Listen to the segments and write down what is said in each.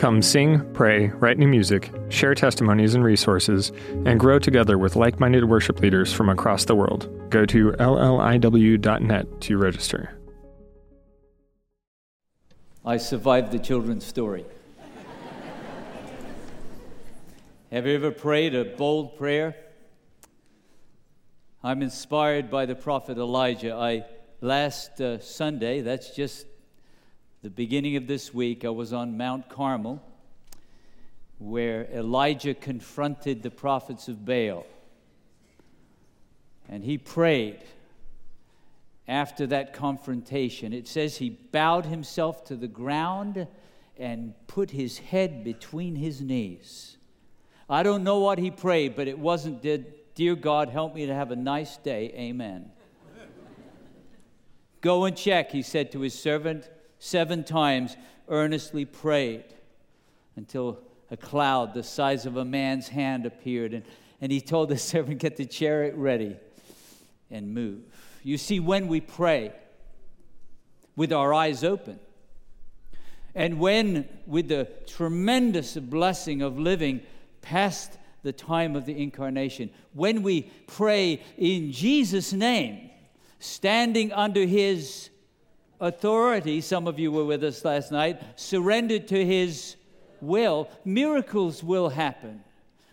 Come sing, pray, write new music, share testimonies and resources, and grow together with like minded worship leaders from across the world. Go to lliw.net to register. I survived the children's story. Have you ever prayed a bold prayer? I'm inspired by the prophet Elijah. I last uh, Sunday, that's just the beginning of this week, I was on Mount Carmel where Elijah confronted the prophets of Baal. And he prayed after that confrontation. It says he bowed himself to the ground and put his head between his knees. I don't know what he prayed, but it wasn't, Dear God, help me to have a nice day. Amen. Go and check, he said to his servant, seven times, earnestly prayed until a cloud the size of a man's hand appeared. And, and he told the servant, Get the chariot ready and move. You see, when we pray with our eyes open, and when, with the tremendous blessing of living past the time of the incarnation, when we pray in Jesus' name, standing under his authority, some of you were with us last night, surrendered to his will, miracles will happen.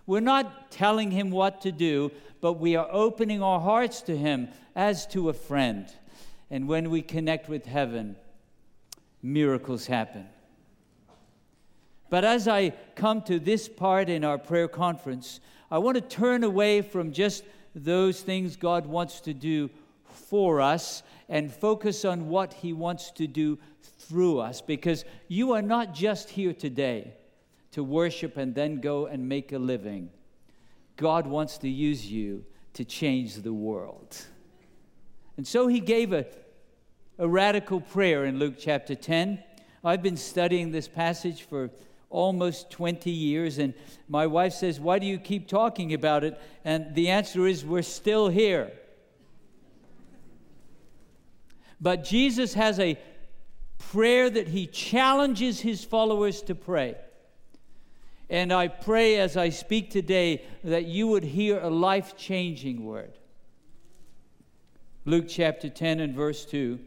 We're not telling him what to do, but we are opening our hearts to him as to a friend. And when we connect with heaven, miracles happen. But as I come to this part in our prayer conference, I want to turn away from just those things God wants to do for us and focus on what He wants to do through us because you are not just here today to worship and then go and make a living. God wants to use you to change the world. And so He gave a, a radical prayer in Luke chapter 10. I've been studying this passage for almost 20 years, and my wife says, Why do you keep talking about it? And the answer is, We're still here. But Jesus has a prayer that he challenges his followers to pray. And I pray as I speak today that you would hear a life changing word. Luke chapter 10 and verse 2.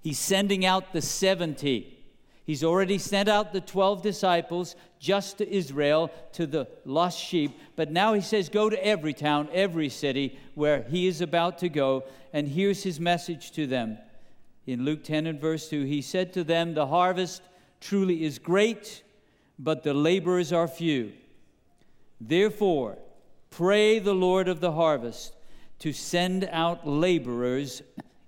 He's sending out the 70. He's already sent out the 12 disciples just to Israel, to the lost sheep. But now he says, Go to every town, every city where he is about to go. And here's his message to them. In Luke 10 and verse 2, he said to them, The harvest truly is great, but the laborers are few. Therefore, pray the Lord of the harvest to send out laborers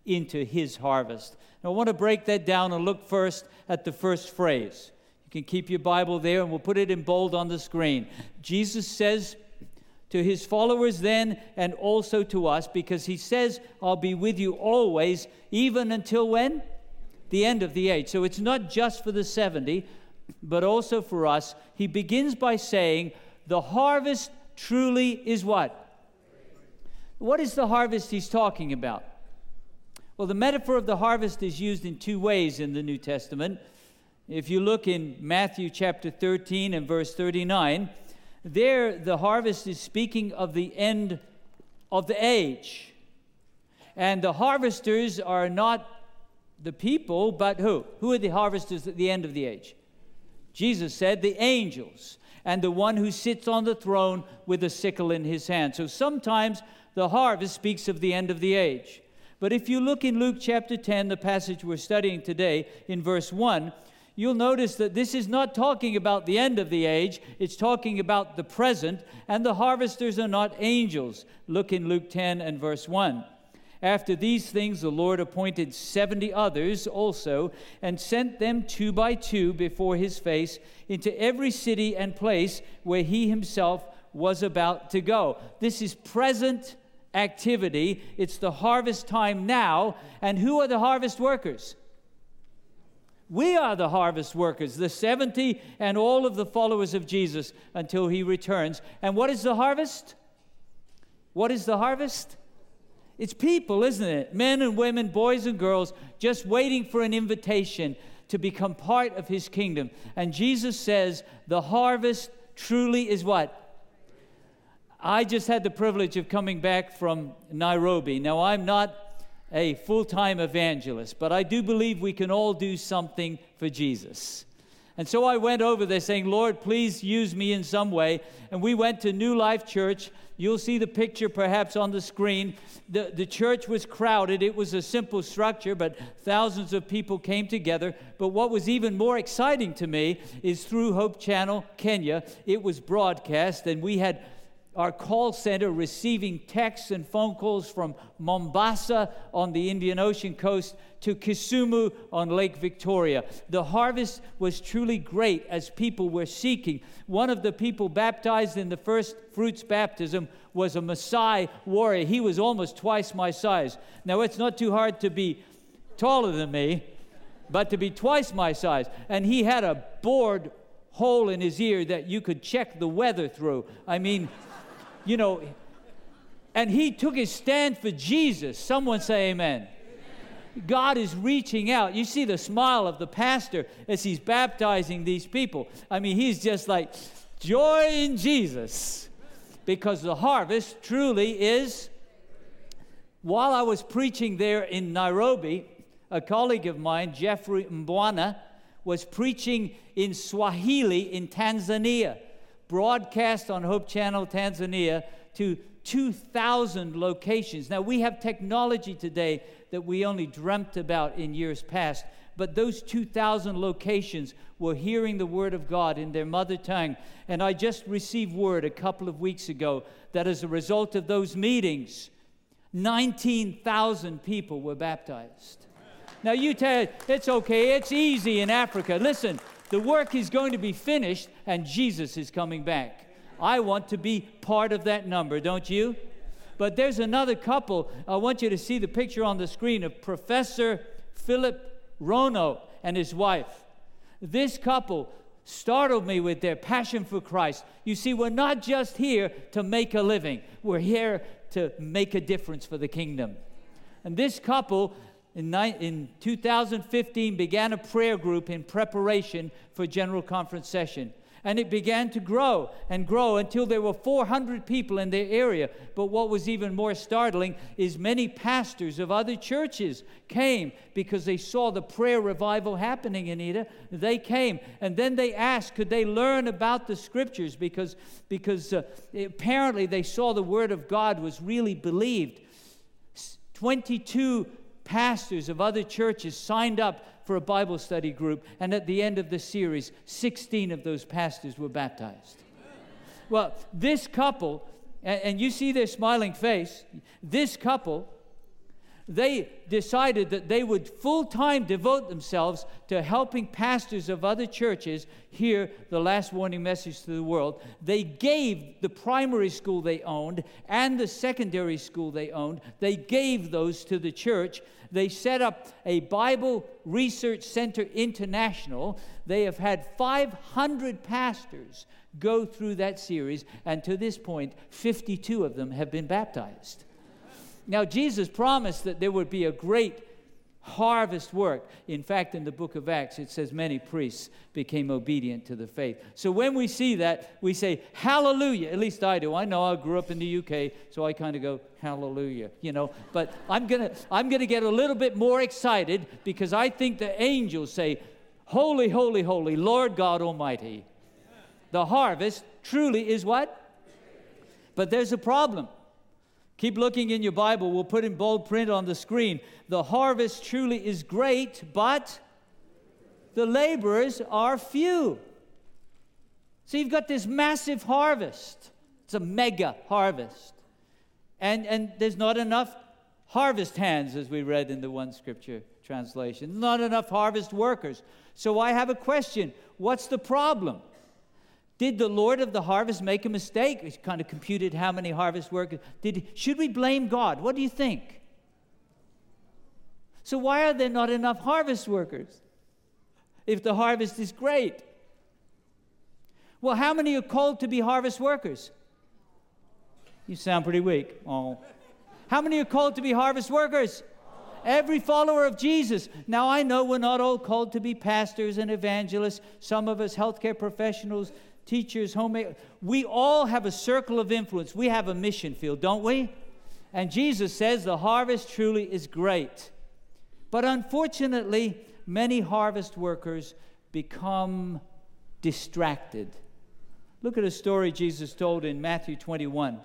into his harvest. I want to break that down and look first at the first phrase. You can keep your Bible there, and we'll put it in bold on the screen. Jesus says to his followers then and also to us, because he says, I'll be with you always, even until when? The end of the age. So it's not just for the 70, but also for us. He begins by saying, The harvest truly is what? What is the harvest he's talking about? Well, the metaphor of the harvest is used in two ways in the New Testament. If you look in Matthew chapter 13 and verse 39, there the harvest is speaking of the end of the age. And the harvesters are not the people, but who? Who are the harvesters at the end of the age? Jesus said, the angels, and the one who sits on the throne with a sickle in his hand. So sometimes the harvest speaks of the end of the age. But if you look in Luke chapter 10, the passage we're studying today, in verse 1, you'll notice that this is not talking about the end of the age, it's talking about the present, and the harvesters are not angels. Look in Luke 10 and verse 1. After these things, the Lord appointed 70 others also, and sent them two by two before his face into every city and place where he himself was about to go. This is present activity. It's the harvest time now. And who are the harvest workers? We are the harvest workers, the 70 and all of the followers of Jesus until he returns. And what is the harvest? What is the harvest? It's people, isn't it? Men and women, boys and girls, just waiting for an invitation to become part of his kingdom. And Jesus says, the harvest truly is what? I just had the privilege of coming back from Nairobi. Now, I'm not a full time evangelist, but I do believe we can all do something for Jesus. And so I went over there saying, Lord, please use me in some way. And we went to New Life Church. You'll see the picture perhaps on the screen. The, the church was crowded. It was a simple structure, but thousands of people came together. But what was even more exciting to me is through Hope Channel Kenya, it was broadcast, and we had our call center receiving texts and phone calls from Mombasa on the Indian Ocean coast to Kisumu on Lake Victoria. The harvest was truly great as people were seeking. One of the people baptized in the first fruits baptism was a Maasai warrior. He was almost twice my size. Now, it's not too hard to be taller than me, but to be twice my size. And he had a bored hole in his ear that you could check the weather through. I mean, you know, and he took his stand for Jesus. Someone say amen. God is reaching out. You see the smile of the pastor as he's baptizing these people. I mean, he's just like, joy in Jesus. Because the harvest truly is. While I was preaching there in Nairobi, a colleague of mine, Jeffrey Mbwana, was preaching in Swahili in Tanzania broadcast on Hope Channel Tanzania to 2,000 locations. Now, we have technology today that we only dreamt about in years past, but those 2,000 locations were hearing the Word of God in their mother tongue. And I just received word a couple of weeks ago that as a result of those meetings, 19,000 people were baptized. Now, you tell it's okay, it's easy in Africa. Listen, the work is going to be finished and Jesus is coming back. I want to be part of that number, don't you? But there's another couple. I want you to see the picture on the screen of Professor Philip Rono and his wife. This couple startled me with their passion for Christ. You see, we're not just here to make a living, we're here to make a difference for the kingdom. And this couple in, in 2015 began a prayer group in preparation for General Conference session. And it began to grow and grow until there were 400 people in their area. But what was even more startling is many pastors of other churches came because they saw the prayer revival happening in Ida. They came and then they asked, could they learn about the scriptures? Because, because uh, apparently they saw the word of God was really believed. 22 pastors of other churches signed up for a Bible study group, and at the end of the series, 16 of those pastors were baptized. Well, this couple, and you see their smiling face, this couple they decided that they would full time devote themselves to helping pastors of other churches hear the last warning message to the world. They gave the primary school they owned and the secondary school they owned, they gave those to the church. They set up a Bible Research Center International. They have had 500 pastors go through that series, and to this point, 52 of them have been baptized. Now, Jesus promised that there would be a great harvest work. In fact, in the book of Acts, it says many priests became obedient to the faith. So when we see that, we say, Hallelujah. At least I do. I know I grew up in the UK, so I kind of go, Hallelujah, you know. But I'm going to I'm going to get a little bit more excited because I think the angels say, Holy, holy, holy, Lord God Almighty. The harvest truly is what? But there's a problem. Keep looking in your Bible. We'll put in bold print on the screen. The harvest truly is great, but the laborers are few. So you've got this massive harvest. It's a mega harvest. And, and there's not enough harvest hands, as we read in the one scripture translation. Not enough harvest workers. So I have a question What's the problem? Did the Lord of the harvest make a mistake? He kind of computed how many harvest workers. Did, should we blame God? What do you think? So, why are there not enough harvest workers if the harvest is great? Well, how many are called to be harvest workers? You sound pretty weak. Oh. How many are called to be harvest workers? Every follower of Jesus. Now, I know we're not all called to be pastors and evangelists, some of us healthcare professionals, teachers, homemakers. We all have a circle of influence. We have a mission field, don't we? And Jesus says the harvest truly is great. But unfortunately, many harvest workers become distracted. Look at a story Jesus told in Matthew 21.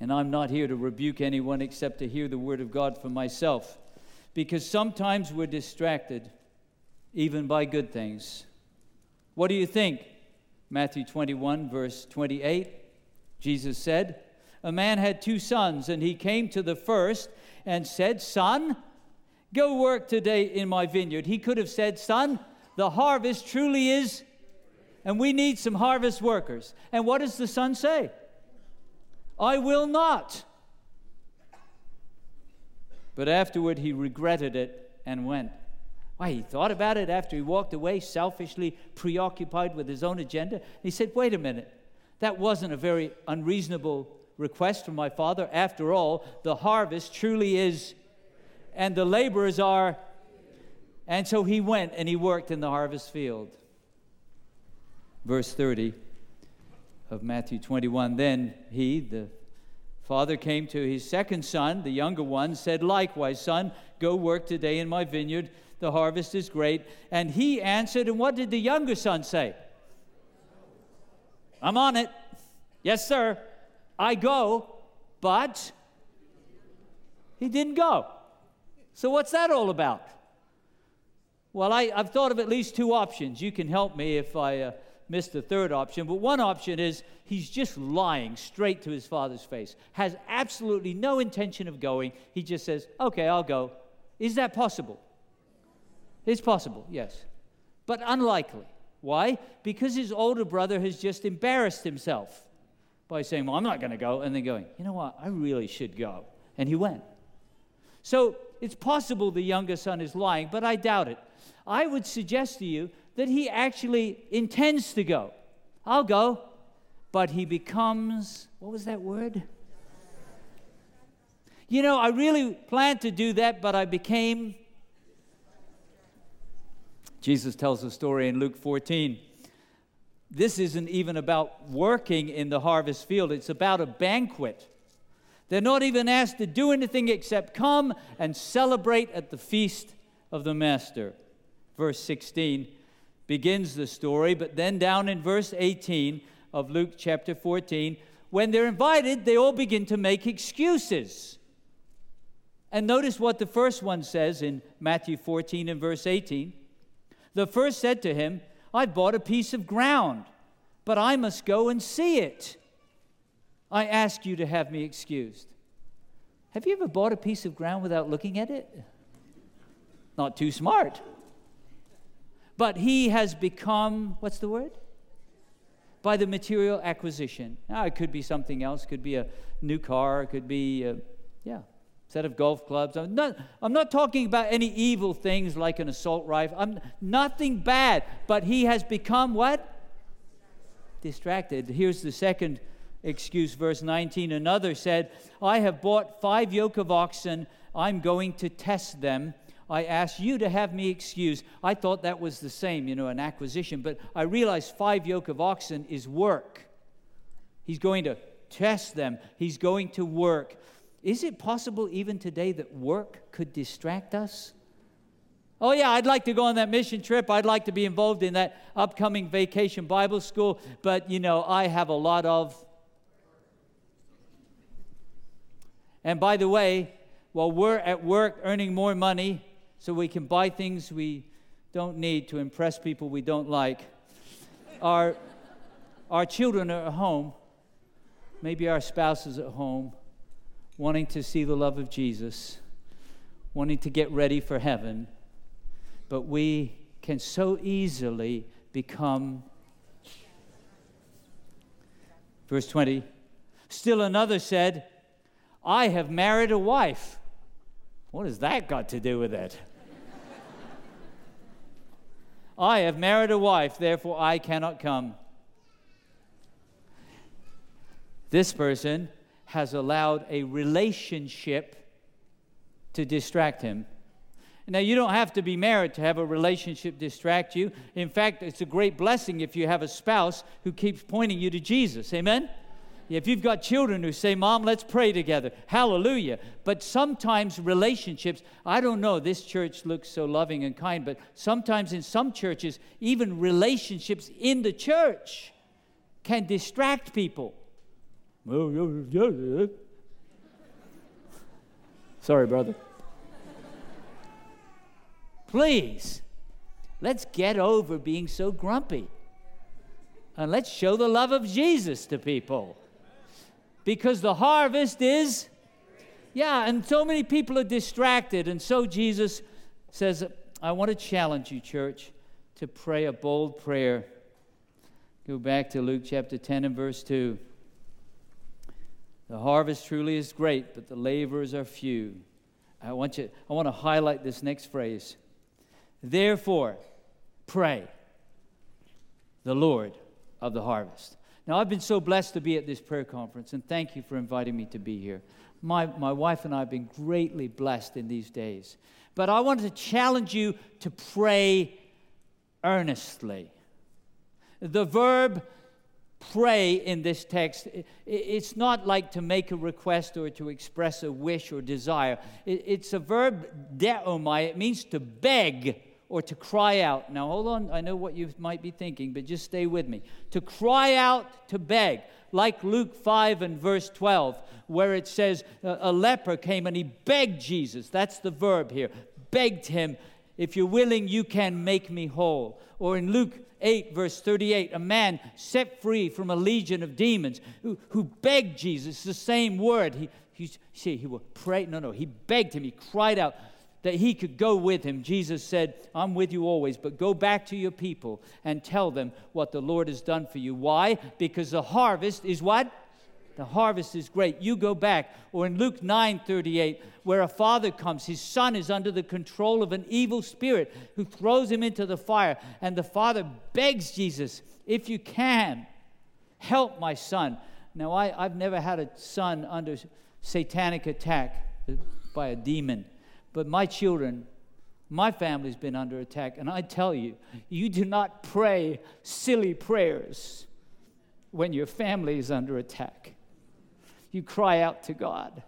And I'm not here to rebuke anyone except to hear the word of God for myself. Because sometimes we're distracted, even by good things. What do you think? Matthew 21, verse 28. Jesus said, A man had two sons, and he came to the first and said, Son, Go work today in my vineyard. He could have said, Son, the harvest truly is, and we need some harvest workers. And what does the son say? I will not. But afterward, he regretted it and went. Why, he thought about it after he walked away, selfishly preoccupied with his own agenda. He said, Wait a minute, that wasn't a very unreasonable request from my father. After all, the harvest truly is and the laborers are. And so he went and he worked in the harvest field. Verse 30 of Matthew 21 Then he, the father, came to his second son, the younger one, said, Likewise, son, go work today in my vineyard. The harvest is great. And he answered, And what did the younger son say? I'm on it. Yes, sir. I go, but he didn't go. So, what's that all about? Well, I, have thought of at least two options. You can help me if I uh, miss the third option. But one option is he's just lying straight to his father's face, has absolutely no intention of going. He just says, Okay, I'll go. Is that possible? It's possible, yes. But unlikely. Why? Because his older brother has just embarrassed himself by saying, Well, I'm not going to go. And then going, You know what? I really should go. And he went. So it's possible the younger son is lying, but I doubt it. I would suggest to you that he actually intends to go. I'll go. But he becomes, what was that word? You know, I really planned to do that, but I became. Jesus tells a story in Luke 14. This isn't even about working in the harvest field, it's about a banquet. They're not even asked to do anything except come and celebrate at the feast of the Master. Verse 16 begins the story, but then down in verse 18 of Luke chapter 14, when they're invited, they all begin to make excuses. And notice what the first one says in Matthew 14 and verse 18. The first said to him, I bought a piece of ground, but I must go and see it. I ask you to have me excused. Have you ever bought a piece of ground without looking at it? Not too smart. But he has become, what's the word? By the material acquisition. Now, it could be something else, could be a new car, it could be, a, yeah, set of golf clubs. I'm not, I'm not talking about any evil things like an assault rifle. I'm nothing bad, but he has become what? Distracted. Here's the second excuse, verse 19. Another said, I have bought five yoke of oxen. I'm going to test them. I ask you to have me excused. I thought that was the same, you know, an acquisition, but I realized five yoke of oxen is work. He's going to test them, he's going to work. Is it possible even today that work could distract us? Oh, yeah, I'd like to go on that mission trip. I'd like to be involved in that upcoming vacation Bible school, but you know, I have a lot of And by the way, while we're at work earning more money so we can buy things we don't need to impress people we don't like, our, our children are at home, maybe our spouses at home, wanting to see the love of Jesus, wanting to get ready for heaven, but we can so easily become Verse 20. Still another said, I have married a wife. What has that got to do with it? I have married a wife, therefore I cannot come. This person has allowed a relationship to distract him. Now, you don't have to be married to have a relationship distract you. In fact, it's a great blessing if you have a spouse who keeps pointing you to Jesus. Amen? If you've got children who say, Mom, let's pray together, hallelujah. But sometimes relationships, I don't know, this church looks so loving and kind, but sometimes in some churches, even relationships in the church can distract people. Sorry, brother. Please, let's get over being so grumpy. And let's show the love of Jesus to people because the harvest is, yeah, and so many people are distracted. And so Jesus says, I want to challenge you, church, to pray a bold prayer. Go back to Luke chapter 10 and verse 2. The harvest truly is great, but the laborers are few. I want you I want to highlight this next phrase. Therefore, pray the Lord of the harvest. Now, I've been so blessed to be at this prayer conference, and thank you for inviting me to be here. My, my wife and I have been greatly blessed in these days. But I wanted to challenge you to pray earnestly. The verb pray in this text, it's not like to make a request or to express a wish or desire. It's a verb, deomai. It means to beg or to cry out. Now, hold on, I know what you might be thinking, but just stay with me. To cry out, to beg, like Luke 5 and verse 12, where it says a leper came and he begged Jesus. That's the verb here. Begged him, if you're willing, you can make me whole. Or in Luke 8, verse 38, a man set free from a legion of demons who, who begged Jesus, the same word. He, he, see, he will pray. No, no, he begged him. He cried out, that he could go with him. Jesus said, I'm with you always, but go back to your people and tell them what the Lord has done for you. Why? Because the harvest is what? The harvest is great. You go back. Or in Luke 9 38, where a father comes, his son is under the control of an evil spirit who throws him into the fire. And the father begs Jesus, if you can, help my son. Now, I, I've never had a son under satanic attack by a demon. But my children, my family's been under attack. And I tell you, you do not pray silly prayers when your family is under attack. You cry out to God.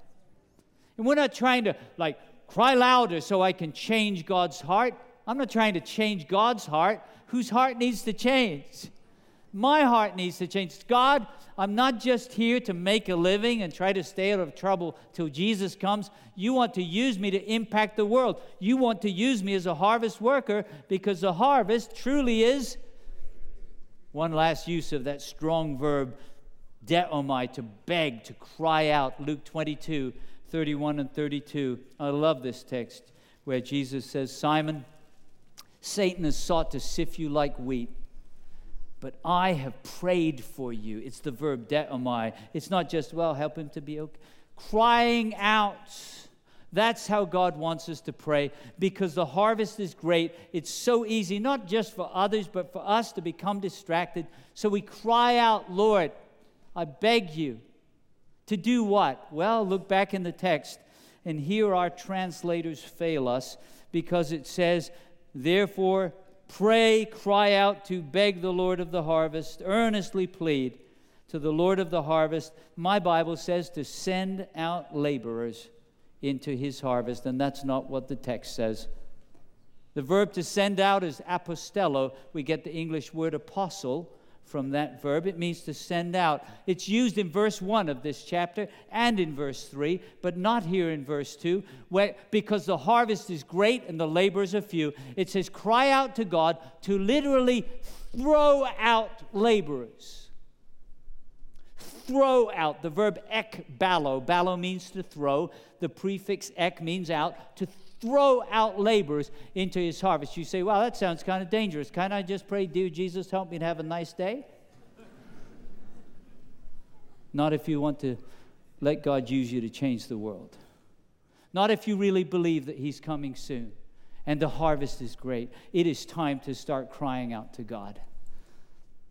And we're not trying to like cry louder so I can change God's heart. I'm not trying to change God's heart. Whose heart needs to change? My heart needs to change. God, I'm not just here to make a living and try to stay out of trouble till Jesus comes. You want to use me to impact the world. You want to use me as a harvest worker because the harvest truly is one last use of that strong verb, deomai, oh to beg, to cry out. Luke 22, 31 and 32. I love this text where Jesus says, Simon, Satan has sought to sift you like wheat but I have prayed for you. It's the verb deomai. Oh it's not just, well, help him to be okay. Crying out. That's how God wants us to pray because the harvest is great. It's so easy, not just for others, but for us to become distracted. So we cry out, Lord, I beg you to do what? Well, look back in the text, and here our translators fail us because it says, Therefore, Pray, cry out to beg the Lord of the harvest, earnestly plead to the Lord of the harvest. My Bible says to send out laborers into his harvest, and that's not what the text says. The verb to send out is apostello. We get the English word apostle from that verb. It means to send out. It's used in verse 1 of this chapter and in verse 3, but not here in verse 2, where, because the harvest is great and the laborers are few. It says, cry out to God to literally throw out laborers. Throw out. The verb ek balo. Ballo means to throw. The prefix ek means out. To throw out laborers into his harvest. You say, wow, that sounds kind of dangerous. Can't I just pray, dear Jesus, help me to have a nice day? Not if you want to let God use you to change the world. Not if you really believe that He's coming soon and the harvest is great. It is time to start crying out to God.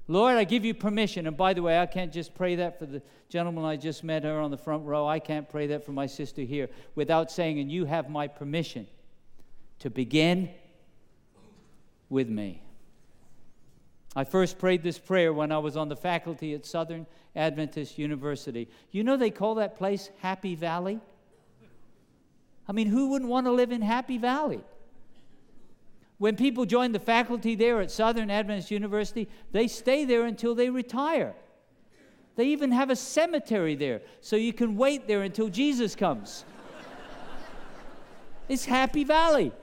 Lord, I give you permission. And by the way, I can't just pray that for the gentleman I just met her on the front row. I can't pray that for my sister here without saying, and you have my permission to begin with me. I first prayed this prayer when I was on the faculty at Southern Adventist University. You know, they call that place Happy Valley. I mean, who wouldn't want to live in Happy Valley? When people join the faculty there at Southern Adventist University, they stay there until they retire. They even have a cemetery there, so you can wait there until Jesus comes. it's Happy Valley.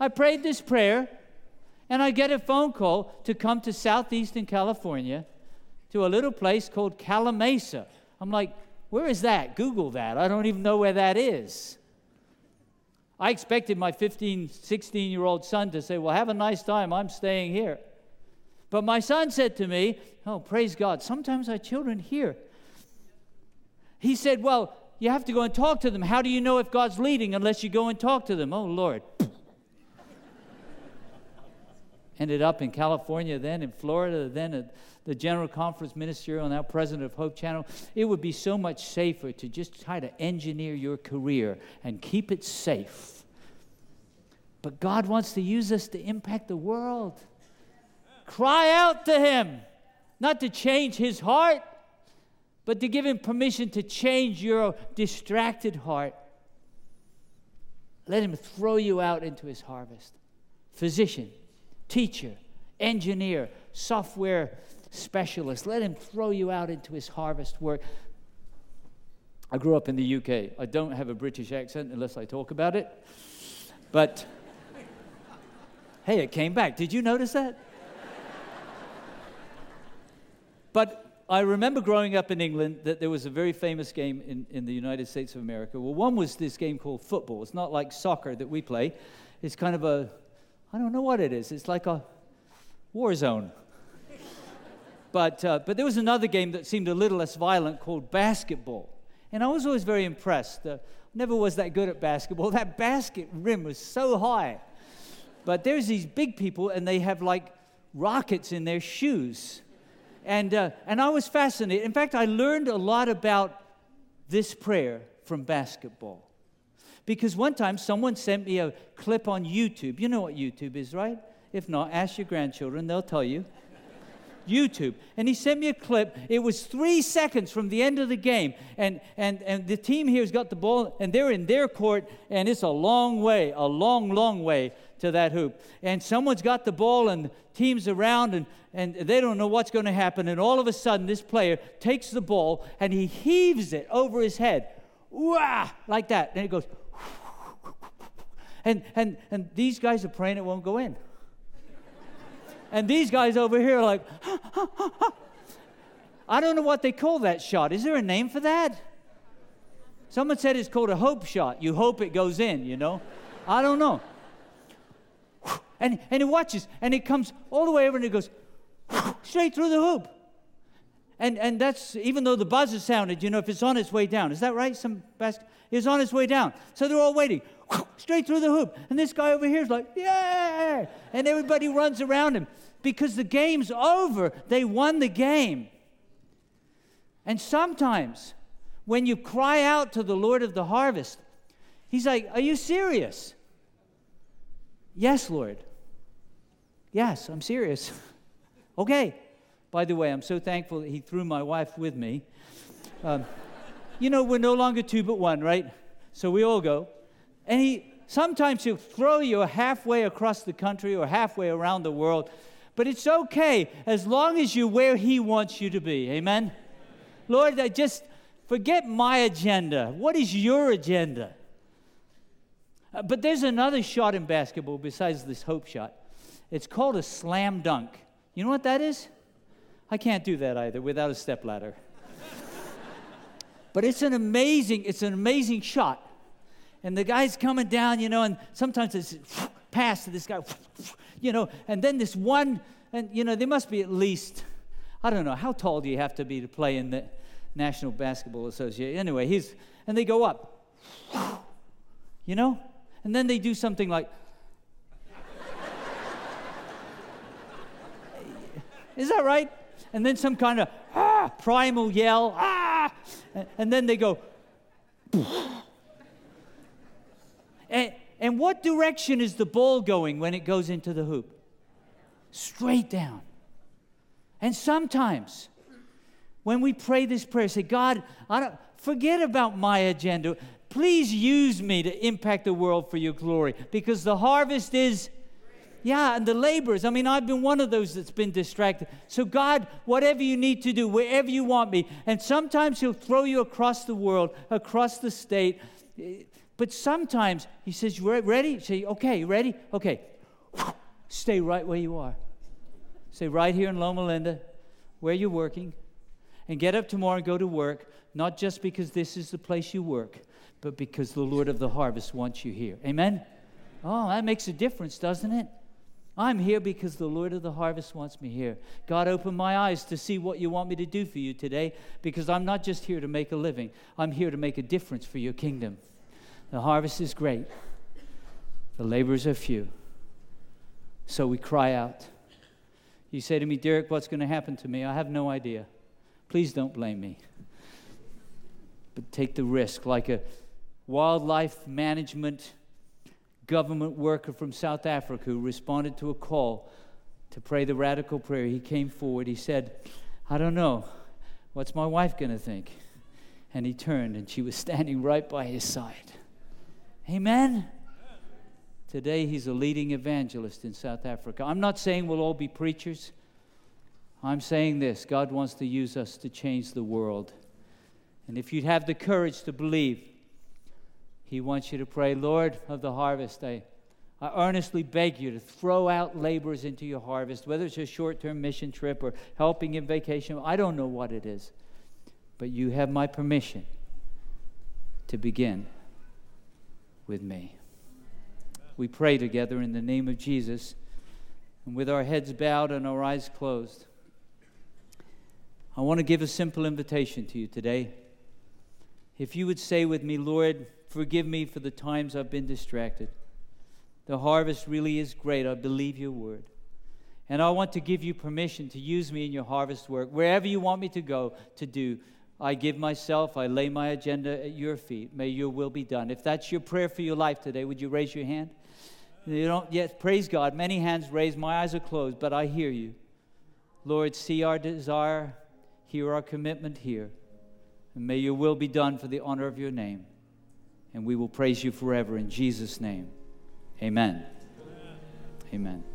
I prayed this prayer, and I get a phone call to come to southeastern California to a little place called Calimesa. I'm like, where is that? Google that. I don't even know where that is. I expected my 15, 16 year old son to say, Well, have a nice time. I'm staying here. But my son said to me, Oh, praise God, sometimes our children hear. He said, Well, you have to go and talk to them. How do you know if God's leading unless you go and talk to them? Oh, Lord. Ended up in California, then in Florida, then at the General Conference Ministerial, now president of Hope Channel. It would be so much safer to just try to engineer your career and keep it safe but God wants to use us to impact the world. Cry out to Him, not to change His heart, but to give Him permission to change your distracted heart. Let Him throw you out into His harvest. Physician, teacher, engineer, software specialist, let Him throw you out into His harvest work. I grew up in the UK. I don't have a British accent unless I talk about it. But Hey, it came back. Did you notice that? but I remember growing up in England that there was a very famous game in, in the United States of America. Well, one was this game called football. It's not like soccer that we play, it's kind of a, I don't know what it is. It's like a war zone. but, uh, but there was another game that seemed a little less violent called basketball. And I was always very impressed. Uh, never was that good at basketball. That basket rim was so high. But there's these big people, and they have like rockets in their shoes. And, uh, and I was fascinated. In fact, I learned a lot about this prayer from basketball. Because one time someone sent me a clip on YouTube. You know what YouTube is, right? If not, ask your grandchildren, they'll tell you. YouTube. And he sent me a clip. It was three seconds from the end of the game. And, and, and the team here has got the ball, and they're in their court, and it's a long way, a long, long way to that hoop. And someone's got the ball, and the team's around, and, and they don't know what's going to happen. And all of a sudden, this player takes the ball and he heaves it over his head. Wah! Like that. And it goes. And, and, and these guys are praying it won't go in. And these guys over here are like, I don't know what they call that shot. Is there a name for that? Someone said it's called a hope shot. You hope it goes in, you know? I don't know. And, and it watches, and it comes all the way over and it goes straight through the hoop. And, and that's even though the buzzer sounded, you know, if it's on its way down. Is that right? Some basket is on its way down. So they're all waiting straight through the hoop. And this guy over here is like, yeah. And everybody runs around him because the game's over. They won the game. And sometimes when you cry out to the Lord of the harvest, He's like, Are you serious? Yes, Lord. Yes, I'm serious. okay. By the way, I'm so thankful that He threw my wife with me. Um, you know, we're no longer two but one, right? So we all go. And He sometimes He'll throw you halfway across the country or halfway around the world but it's okay as long as you're where He wants you to be. Amen? Lord, I just forget my agenda. What is your agenda? Uh, but there's another shot in basketball besides this hope shot. It's called a slam dunk. You know what that is? I can't do that either without a step ladder. but it's an amazing, it's an amazing shot. And the guy's coming down, you know, and sometimes it's pass to this guy, you know, and then this one, and you know, there must be at least, I don't know, how tall do you have to be to play in the National Basketball Association? Anyway, he's, and they go up, you know? And then they do something like, is that right? And then some kind of ah, primal yell, ah, and, and then they go, and, and what direction is the ball going when it goes into the hoop? Straight down. And sometimes when we pray this prayer, say, God, I don't forget about my agenda. Please use me to impact the world for your glory because the harvest is yeah, and the laborers. I mean, I've been one of those that's been distracted. So, God, whatever you need to do, wherever you want me. And sometimes He'll throw you across the world, across the state. But sometimes He says, You ready? Say, Okay, you ready? Okay. Stay right where you are. Stay right here in Loma Linda, where you're working. And get up tomorrow and go to work, not just because this is the place you work, but because the Lord of the harvest wants you here. Amen? Oh, that makes a difference, doesn't it? I'm here because the Lord of the harvest wants me here. God, open my eyes to see what you want me to do for you today because I'm not just here to make a living, I'm here to make a difference for your kingdom. The harvest is great, the laborers are few. So we cry out. You say to me, Derek, what's going to happen to me? I have no idea. Please don't blame me. But take the risk like a wildlife management government worker from South Africa who responded to a call to pray the radical prayer. He came forward. He said, I don't know. What's my wife going to think? And he turned, and she was standing right by his side. Amen. Today, he's a leading evangelist in South Africa. I'm not saying we'll all be preachers. I'm saying this God wants to use us to change the world. And if you'd have the courage to believe, he wants you to pray, Lord of the harvest, I, I earnestly beg you to throw out laborers into your harvest, whether it's a short term mission trip or helping in vacation. I don't know what it is. But you have my permission to begin with me. We pray together in the name of Jesus and with our heads bowed and our eyes closed. I want to give a simple invitation to you today. If you would say with me, Lord, Forgive me for the times I've been distracted. The harvest really is great. I believe your word. And I want to give you permission to use me in your harvest work. Wherever you want me to go to do, I give myself, I lay my agenda at your feet. May your will be done. If that's your prayer for your life today, would you raise your hand? You don't yet, praise God. Many hands raised, my eyes are closed, but I hear you. Lord, see our desire, hear our commitment here. And may your will be done for the honor of your name and we will praise you forever in Jesus' name. Amen. Amen. Amen.